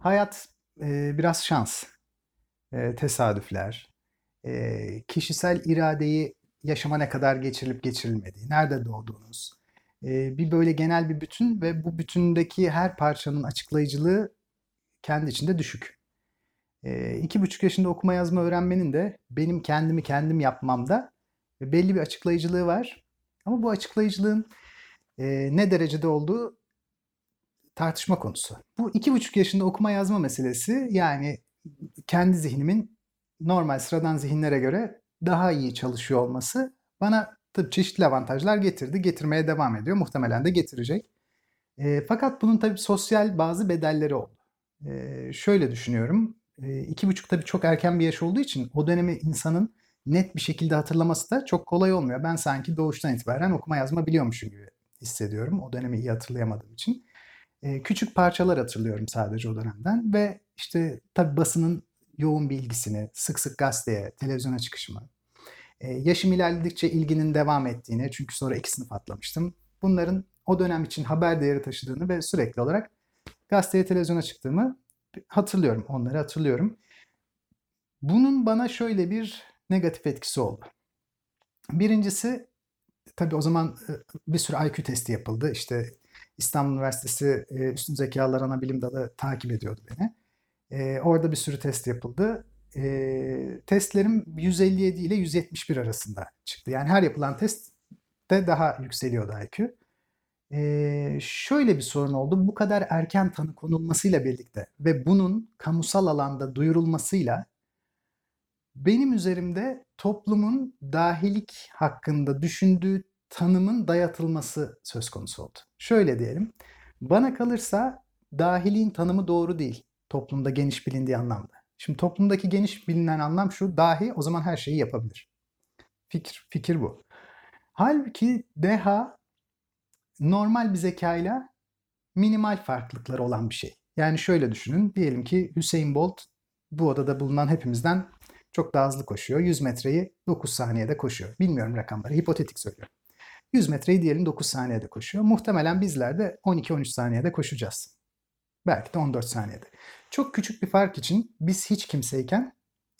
Hayat e, biraz şans, e, tesadüfler, e, kişisel iradeyi yaşama ne kadar geçirilip geçirilmediği, nerede doğduğunuz, e, bir böyle genel bir bütün ve bu bütündeki her parçanın açıklayıcılığı kendi içinde düşük. E, iki buçuk yaşında okuma yazma öğrenmenin de benim kendimi kendim yapmamda belli bir açıklayıcılığı var. Ama bu açıklayıcılığın e, ne derecede olduğu tartışma konusu. Bu iki buçuk yaşında okuma yazma meselesi yani kendi zihnimin normal sıradan zihinlere göre daha iyi çalışıyor olması bana tabii çeşitli avantajlar getirdi. Getirmeye devam ediyor. Muhtemelen de getirecek. E, fakat bunun tabii sosyal bazı bedelleri oldu. E, şöyle düşünüyorum. E, iki buçuk tabii çok erken bir yaş olduğu için o dönemi insanın net bir şekilde hatırlaması da çok kolay olmuyor. Ben sanki doğuştan itibaren okuma yazma biliyormuşum gibi hissediyorum. O dönemi iyi hatırlayamadığım için. E, küçük parçalar hatırlıyorum sadece o dönemden ve işte tabii basının yoğun bilgisini, sık sık gazeteye, televizyona çıkışımı, e, yaşım ilerledikçe ilginin devam ettiğini, çünkü sonra iki sınıf atlamıştım. Bunların o dönem için haber değeri taşıdığını ve sürekli olarak gazeteye, televizyona çıktığımı hatırlıyorum, onları hatırlıyorum. Bunun bana şöyle bir negatif etkisi oldu. Birincisi, tabii o zaman bir sürü IQ testi yapıldı. İşte İstanbul Üniversitesi Üstün Zekalar Ana Bilim Dalı takip ediyordu beni. Orada bir sürü test yapıldı. Testlerim 157 ile 171 arasında çıktı. Yani her yapılan test de daha yükseliyordu IQ. Ee, şöyle bir sorun oldu. Bu kadar erken tanı konulmasıyla birlikte ve bunun kamusal alanda duyurulmasıyla benim üzerimde toplumun dahilik hakkında düşündüğü tanımın dayatılması söz konusu oldu. Şöyle diyelim, bana kalırsa dahiliğin tanımı doğru değil toplumda geniş bilindiği anlamda. Şimdi toplumdaki geniş bilinen anlam şu, dahi o zaman her şeyi yapabilir. Fikir, fikir bu. Halbuki deha normal bir zekayla minimal farklılıkları olan bir şey. Yani şöyle düşünün, diyelim ki Hüseyin Bolt bu odada bulunan hepimizden çok daha hızlı koşuyor. 100 metreyi 9 saniyede koşuyor. Bilmiyorum rakamları, hipotetik söylüyorum. 100 metreyi diyelim 9 saniyede koşuyor. Muhtemelen bizler de 12-13 saniyede koşacağız. Belki de 14 saniyede. Çok küçük bir fark için biz hiç kimseyken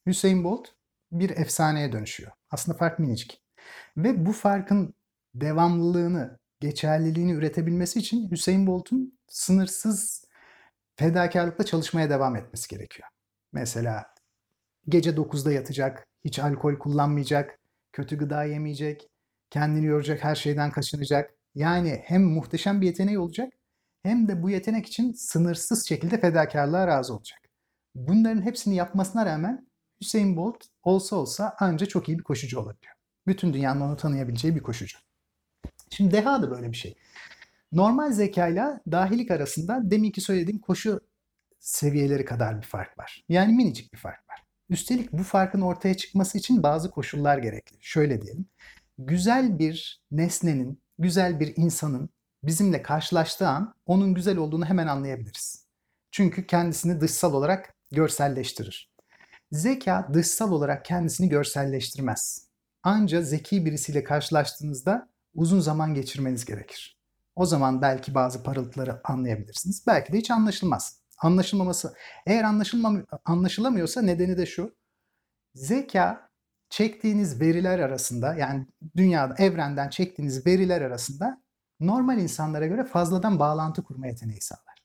Hüseyin Bolt bir efsaneye dönüşüyor. Aslında fark minicik. Ve bu farkın devamlılığını, geçerliliğini üretebilmesi için Hüseyin Bolt'un sınırsız fedakarlıkla çalışmaya devam etmesi gerekiyor. Mesela gece 9'da yatacak, hiç alkol kullanmayacak, kötü gıda yemeyecek, kendini yoracak, her şeyden kaçınacak. Yani hem muhteşem bir yeteneği olacak hem de bu yetenek için sınırsız şekilde fedakarlığa razı olacak. Bunların hepsini yapmasına rağmen Hüseyin Bolt olsa olsa anca çok iyi bir koşucu olabiliyor. Bütün dünyanın onu tanıyabileceği bir koşucu. Şimdi deha da böyle bir şey. Normal zekayla dahilik arasında deminki söylediğim koşu seviyeleri kadar bir fark var. Yani minicik bir fark var. Üstelik bu farkın ortaya çıkması için bazı koşullar gerekli. Şöyle diyelim. Güzel bir nesnenin, güzel bir insanın bizimle karşılaştığı an onun güzel olduğunu hemen anlayabiliriz. Çünkü kendisini dışsal olarak görselleştirir. Zeka dışsal olarak kendisini görselleştirmez. Ancak zeki birisiyle karşılaştığınızda uzun zaman geçirmeniz gerekir. O zaman belki bazı parıltıları anlayabilirsiniz. Belki de hiç anlaşılmaz. Anlaşılmaması, eğer anlaşılmam, anlaşılamıyorsa nedeni de şu. Zeka çektiğiniz veriler arasında yani dünyada evrenden çektiğiniz veriler arasında normal insanlara göre fazladan bağlantı kurma yeteneği sağlar.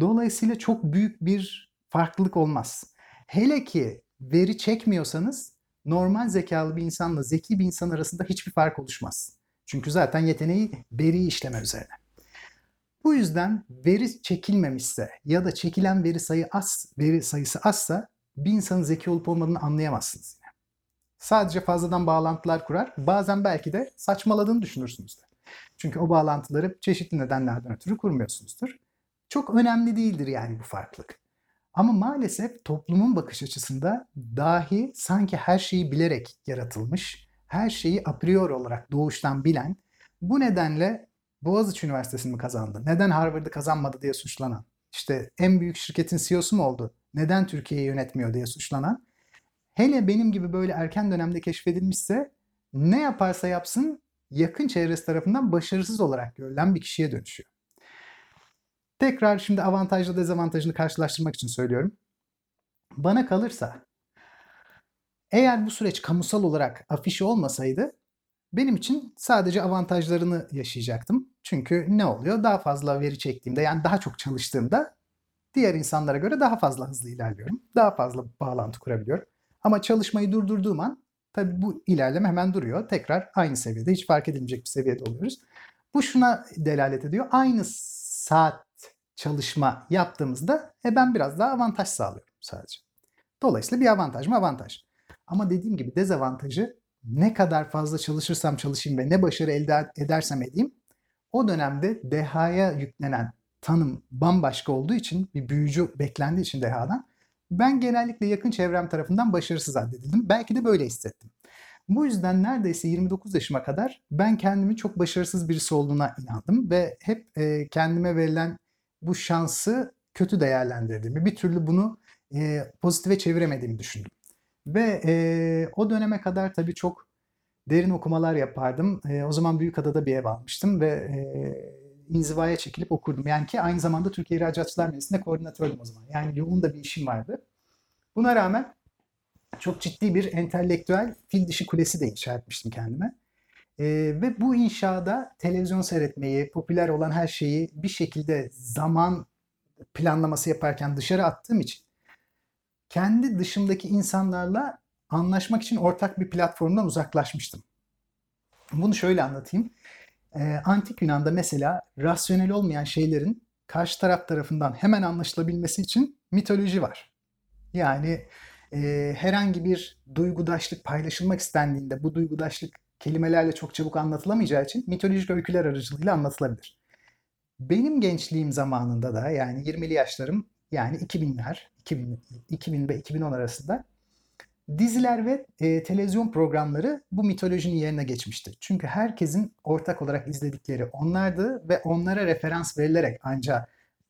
Dolayısıyla çok büyük bir farklılık olmaz. Hele ki veri çekmiyorsanız normal zekalı bir insanla zeki bir insan arasında hiçbir fark oluşmaz. Çünkü zaten yeteneği veri işleme üzerine. Bu yüzden veri çekilmemişse ya da çekilen veri sayı az, veri sayısı azsa bir insanın zeki olup olmadığını anlayamazsınız. Sadece fazladan bağlantılar kurar. Bazen belki de saçmaladığını düşünürsünüz de. Çünkü o bağlantıları çeşitli nedenlerden ötürü kurmuyorsunuzdur. Çok önemli değildir yani bu farklılık. Ama maalesef toplumun bakış açısında dahi sanki her şeyi bilerek yaratılmış, her şeyi a priori olarak doğuştan bilen, bu nedenle Boğaziçi Üniversitesi'ni mi kazandı, neden Harvard'ı kazanmadı diye suçlanan, işte en büyük şirketin CEO'su mu oldu, neden Türkiye'yi yönetmiyor diye suçlanan, hele benim gibi böyle erken dönemde keşfedilmişse ne yaparsa yapsın yakın çevresi tarafından başarısız olarak görülen bir kişiye dönüşüyor. Tekrar şimdi avantajlı dezavantajını karşılaştırmak için söylüyorum. Bana kalırsa eğer bu süreç kamusal olarak afişi olmasaydı benim için sadece avantajlarını yaşayacaktım. Çünkü ne oluyor? Daha fazla veri çektiğimde yani daha çok çalıştığımda diğer insanlara göre daha fazla hızlı ilerliyorum. Daha fazla bağlantı kurabiliyorum. Ama çalışmayı durdurduğum an tabii bu ilerleme hemen duruyor. Tekrar aynı seviyede hiç fark edilmeyecek bir seviyede oluyoruz. Bu şuna delalet ediyor. Aynı saat çalışma yaptığımızda e, ben biraz daha avantaj sağlıyorum sadece. Dolayısıyla bir avantaj mı avantaj. Ama dediğim gibi dezavantajı ne kadar fazla çalışırsam çalışayım ve ne başarı elde edersem edeyim o dönemde dehaya yüklenen tanım bambaşka olduğu için bir büyücü beklendiği için dehadan ben genellikle yakın çevrem tarafından başarısız addedildim. Belki de böyle hissettim. Bu yüzden neredeyse 29 yaşıma kadar ben kendimi çok başarısız birisi olduğuna inandım ve hep e, kendime verilen bu şansı kötü değerlendirdiğimi, bir türlü bunu e, pozitife çeviremediğimi düşündüm. Ve e, o döneme kadar tabii çok derin okumalar yapardım. E, o zaman Büyükada'da bir ev almıştım ve e, inzivaya çekilip okurdum. Yani ki aynı zamanda Türkiye İhracatçılar Meclisi'nde koordinatördüm o zaman. Yani yoğun da bir işim vardı. Buna rağmen çok ciddi bir entelektüel fil dişi kulesi de inşa etmiştim kendime. E, ve bu inşada televizyon seyretmeyi, popüler olan her şeyi bir şekilde zaman planlaması yaparken dışarı attığım için kendi dışımdaki insanlarla anlaşmak için ortak bir platformdan uzaklaşmıştım. Bunu şöyle anlatayım. Ee, Antik Yunan'da mesela rasyonel olmayan şeylerin karşı taraf tarafından hemen anlaşılabilmesi için mitoloji var. Yani e, herhangi bir duygudaşlık paylaşılmak istendiğinde bu duygudaşlık kelimelerle çok çabuk anlatılamayacağı için mitolojik öyküler aracılığıyla anlatılabilir. Benim gençliğim zamanında da yani 20'li yaşlarım yani 2000'ler, 2000, 2000 ve 2010 arasında diziler ve e, televizyon programları bu mitolojinin yerine geçmişti. Çünkü herkesin ortak olarak izledikleri onlardı ve onlara referans verilerek ancak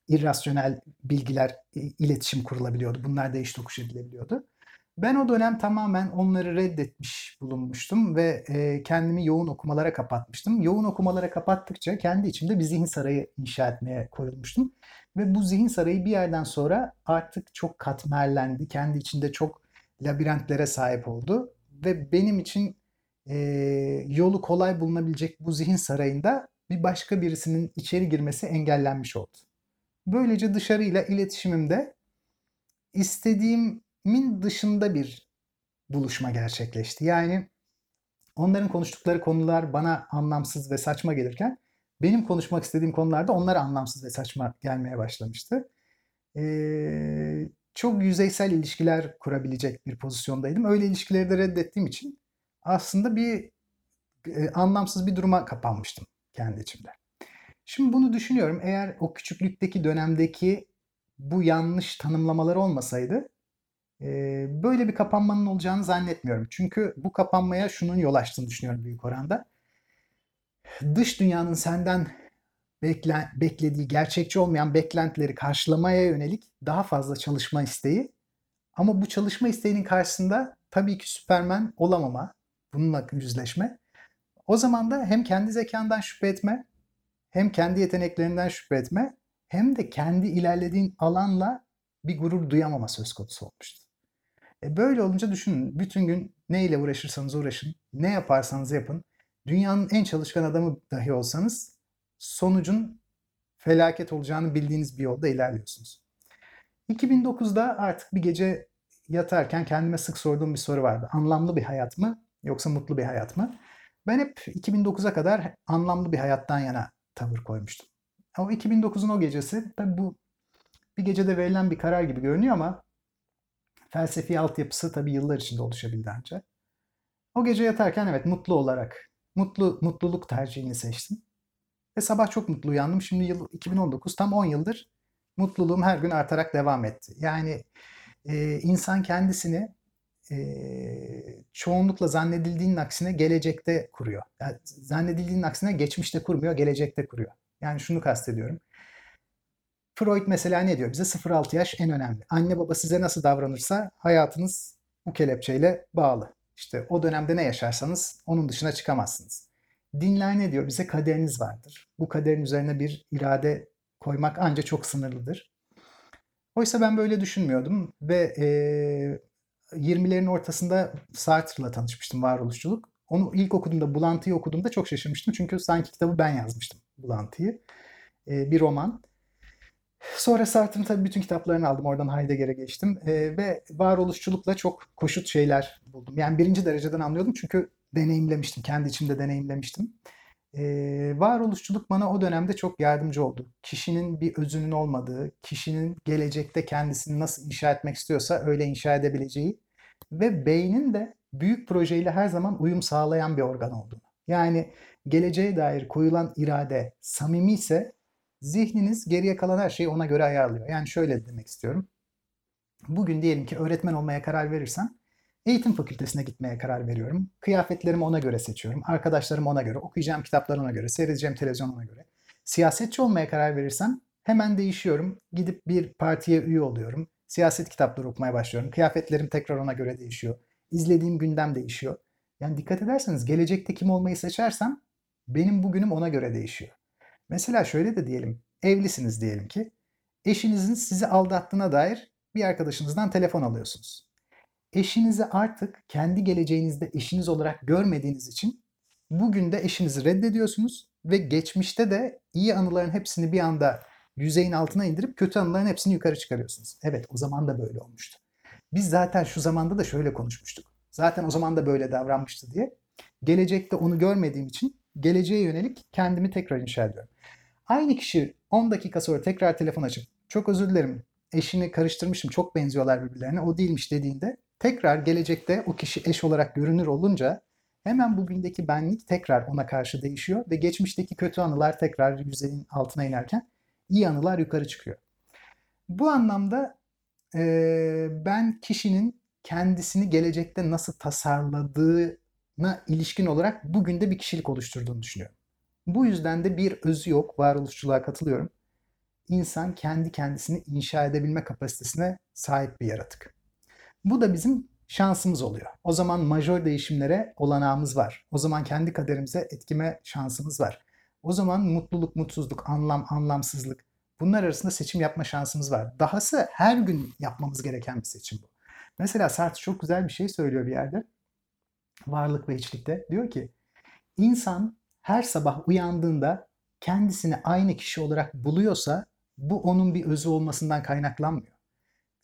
irrasyonel bilgiler, iletişim kurulabiliyordu. Bunlar değiş tokuş edilebiliyordu. Ben o dönem tamamen onları reddetmiş bulunmuştum ve e, kendimi yoğun okumalara kapatmıştım. Yoğun okumalara kapattıkça kendi içimde bir zihin sarayı inşa etmeye koyulmuştum. Ve bu zihin sarayı bir yerden sonra artık çok katmerlendi. Kendi içinde çok labirentlere sahip oldu. Ve benim için e, yolu kolay bulunabilecek bu zihin sarayında bir başka birisinin içeri girmesi engellenmiş oldu. Böylece dışarıyla iletişimimde istediğimin dışında bir buluşma gerçekleşti. Yani onların konuştukları konular bana anlamsız ve saçma gelirken benim konuşmak istediğim konularda onlara anlamsız ve saçma gelmeye başlamıştı. Ee, çok yüzeysel ilişkiler kurabilecek bir pozisyondaydım. Öyle ilişkileri de reddettiğim için aslında bir e, anlamsız bir duruma kapanmıştım kendi içimde. Şimdi bunu düşünüyorum. Eğer o küçüklükteki dönemdeki bu yanlış tanımlamalar olmasaydı e, böyle bir kapanmanın olacağını zannetmiyorum. Çünkü bu kapanmaya şunun yol açtığını düşünüyorum büyük oranda dış dünyanın senden bekle, beklediği gerçekçi olmayan beklentileri karşılamaya yönelik daha fazla çalışma isteği. Ama bu çalışma isteğinin karşısında tabii ki Süpermen olamama, bununla yüzleşme. O zaman da hem kendi zekandan şüphe etme, hem kendi yeteneklerinden şüphe etme, hem de kendi ilerlediğin alanla bir gurur duyamama söz konusu olmuştu. E böyle olunca düşünün, bütün gün neyle uğraşırsanız uğraşın, ne yaparsanız yapın, dünyanın en çalışkan adamı dahi olsanız sonucun felaket olacağını bildiğiniz bir yolda ilerliyorsunuz. 2009'da artık bir gece yatarken kendime sık sorduğum bir soru vardı. Anlamlı bir hayat mı yoksa mutlu bir hayat mı? Ben hep 2009'a kadar anlamlı bir hayattan yana tavır koymuştum. O 2009'un o gecesi tabi bu bir gecede verilen bir karar gibi görünüyor ama felsefi altyapısı tabi yıllar içinde oluşabildi ancak. O gece yatarken evet mutlu olarak mutlu mutluluk tercihini seçtim. Ve sabah çok mutlu uyandım. Şimdi yıl 2019 tam 10 yıldır mutluluğum her gün artarak devam etti. Yani e, insan kendisini e, çoğunlukla zannedildiğinin aksine gelecekte kuruyor. Yani zannedildiğinin aksine geçmişte kurmuyor, gelecekte kuruyor. Yani şunu kastediyorum. Freud mesela ne diyor bize? 0-6 yaş en önemli. Anne baba size nasıl davranırsa hayatınız bu kelepçeyle bağlı. İşte o dönemde ne yaşarsanız onun dışına çıkamazsınız. Dinler ne diyor? Bize kaderiniz vardır. Bu kaderin üzerine bir irade koymak anca çok sınırlıdır. Oysa ben böyle düşünmüyordum ve e, 20'lerin ortasında Sartre'la tanışmıştım varoluşçuluk. Onu ilk okuduğumda, Bulantıyı okuduğumda çok şaşırmıştım. Çünkü sanki kitabı ben yazmıştım Bulantıyı. E, bir roman. Sonra Sartre'ın tabii bütün kitaplarını aldım. Oradan Heidegger'e geçtim. E, ve varoluşçulukla çok koşut şeyler buldum. Yani birinci dereceden anlıyordum çünkü deneyimlemiştim. Kendi içimde deneyimlemiştim. E, varoluşçuluk bana o dönemde çok yardımcı oldu. Kişinin bir özünün olmadığı, kişinin gelecekte kendisini nasıl inşa etmek istiyorsa öyle inşa edebileceği ve beynin de büyük projeyle her zaman uyum sağlayan bir organ olduğunu. Yani geleceğe dair koyulan irade samimi ise zihniniz geriye kalan her şeyi ona göre ayarlıyor. Yani şöyle demek istiyorum. Bugün diyelim ki öğretmen olmaya karar verirsem eğitim fakültesine gitmeye karar veriyorum. Kıyafetlerimi ona göre seçiyorum. Arkadaşlarımı ona göre, okuyacağım kitapları ona göre, seyredeceğim televizyon ona göre. Siyasetçi olmaya karar verirsem hemen değişiyorum. Gidip bir partiye üye oluyorum. Siyaset kitapları okumaya başlıyorum. Kıyafetlerim tekrar ona göre değişiyor. İzlediğim gündem değişiyor. Yani dikkat ederseniz gelecekte kim olmayı seçersem benim bugünüm ona göre değişiyor. Mesela şöyle de diyelim. Evlisiniz diyelim ki. Eşinizin sizi aldattığına dair bir arkadaşınızdan telefon alıyorsunuz. Eşinizi artık kendi geleceğinizde eşiniz olarak görmediğiniz için bugün de eşinizi reddediyorsunuz ve geçmişte de iyi anıların hepsini bir anda yüzeyin altına indirip kötü anıların hepsini yukarı çıkarıyorsunuz. Evet o zaman da böyle olmuştu. Biz zaten şu zamanda da şöyle konuşmuştuk. Zaten o zaman da böyle davranmıştı diye. Gelecekte onu görmediğim için geleceğe yönelik kendimi tekrar inşa ediyorum. Aynı kişi 10 dakika sonra tekrar telefon açıp çok özür dilerim eşini karıştırmışım çok benziyorlar birbirlerine o değilmiş dediğinde tekrar gelecekte o kişi eş olarak görünür olunca hemen bugündeki benlik tekrar ona karşı değişiyor ve geçmişteki kötü anılar tekrar yüzeyin altına inerken iyi anılar yukarı çıkıyor. Bu anlamda e, ben kişinin kendisini gelecekte nasıl tasarladığına ilişkin olarak bugün de bir kişilik oluşturduğunu düşünüyorum. Bu yüzden de bir özü yok, varoluşçuluğa katılıyorum. İnsan kendi kendisini inşa edebilme kapasitesine sahip bir yaratık. Bu da bizim şansımız oluyor. O zaman majör değişimlere olanağımız var. O zaman kendi kaderimize etkime şansımız var. O zaman mutluluk, mutsuzluk, anlam, anlamsızlık bunlar arasında seçim yapma şansımız var. Dahası her gün yapmamız gereken bir seçim bu. Mesela Sartre çok güzel bir şey söylüyor bir yerde. Varlık ve hiçlikte. Diyor ki insan her sabah uyandığında kendisini aynı kişi olarak buluyorsa bu onun bir özü olmasından kaynaklanmıyor.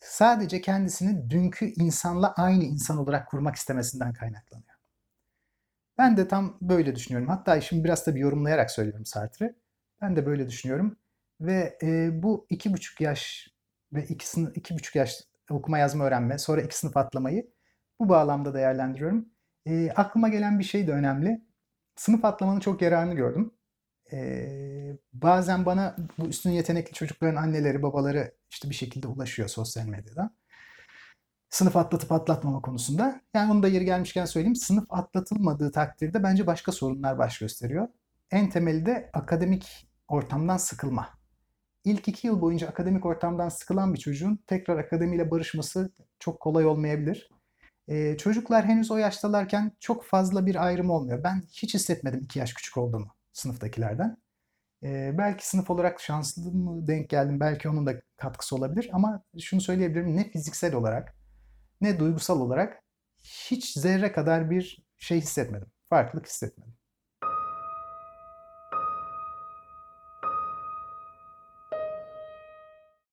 Sadece kendisini dünkü insanla aynı insan olarak kurmak istemesinden kaynaklanıyor. Ben de tam böyle düşünüyorum. Hatta şimdi biraz da bir yorumlayarak söylüyorum Sartre. Ben de böyle düşünüyorum. Ve e, bu iki buçuk yaş ve iki, sınıf, iki buçuk yaş okuma yazma öğrenme, sonra iki sınıf atlamayı bu bağlamda değerlendiriyorum. E, aklıma gelen bir şey de önemli. Sınıf atlamanın çok yararını gördüm. Ee, bazen bana bu üstün yetenekli çocukların anneleri, babaları işte bir şekilde ulaşıyor sosyal medyadan. Sınıf atlatıp atlatmama konusunda. Yani onu da yeri gelmişken söyleyeyim. Sınıf atlatılmadığı takdirde bence başka sorunlar baş gösteriyor. En temeli de akademik ortamdan sıkılma. İlk iki yıl boyunca akademik ortamdan sıkılan bir çocuğun tekrar akademiyle barışması çok kolay olmayabilir. Ee, çocuklar henüz o yaştalarken çok fazla bir ayrım olmuyor. Ben hiç hissetmedim iki yaş küçük olduğumu sınıftakilerden. Ee, belki sınıf olarak şanslı mı denk geldim, belki onun da katkısı olabilir. Ama şunu söyleyebilirim, ne fiziksel olarak ne duygusal olarak hiç zerre kadar bir şey hissetmedim. Farklılık hissetmedim.